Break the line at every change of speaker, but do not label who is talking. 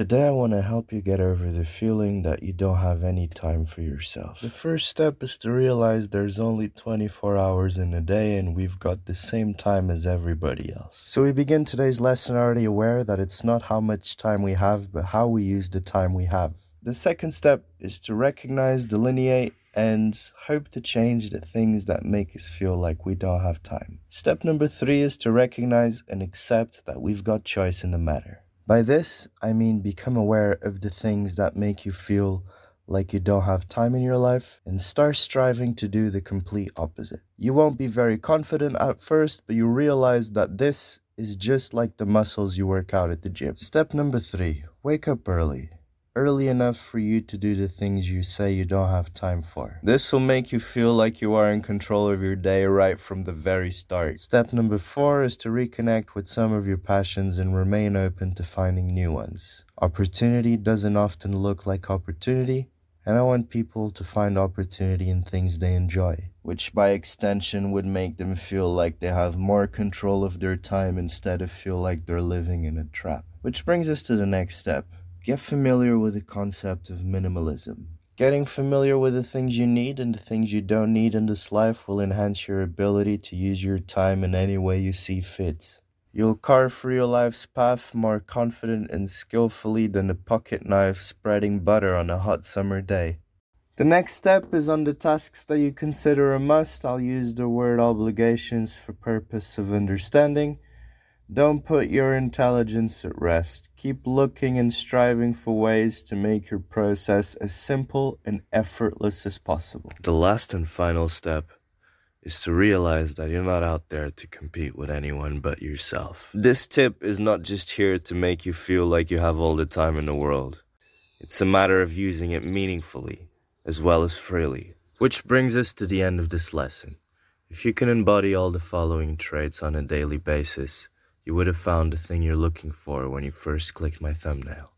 Today, I want to help you get over the feeling that you don't have any time for yourself. The first step is to realize there's only 24 hours in a day and we've got the same time as everybody else. So, we begin today's lesson already aware that it's not how much time we have, but how we use the time we have. The second step is to recognize, delineate, and hope to change the things that make us feel like we don't have time. Step number three is to recognize and accept that we've got choice in the matter. By this, I mean become aware of the things that make you feel like you don't have time in your life and start striving to do the complete opposite. You won't be very confident at first, but you realize that this is just like the muscles you work out at the gym. Step number three wake up early early enough for you to do the things you say you don't have time for. This will make you feel like you are in control of your day right from the very start. Step number four is to reconnect with some of your passions and remain open to finding new ones. Opportunity doesn't often look like opportunity, and I want people to find opportunity in things they enjoy, which by extension would make them feel like they have more control of their time instead of feel like they're living in a trap. Which brings us to the next step Get familiar with the concept of minimalism. Getting familiar with the things you need and the things you don't need in this life will enhance your ability to use your time in any way you see fit. You'll carve through your life's path more confident and skillfully than a pocket knife spreading butter on a hot summer day. The next step is on the tasks that you consider a must. I'll use the word obligations for purpose of understanding. Don't put your intelligence at rest. Keep looking and striving for ways to make your process as simple and effortless as possible. The last and final step is to realize that you're not out there to compete with anyone but yourself. This tip is not just here to make you feel like you have all the time in the world. It's a matter of using it meaningfully as well as freely. Which brings us to the end of this lesson. If you can embody all the following traits on a daily basis, you would have found the thing you're looking for when you first clicked my thumbnail.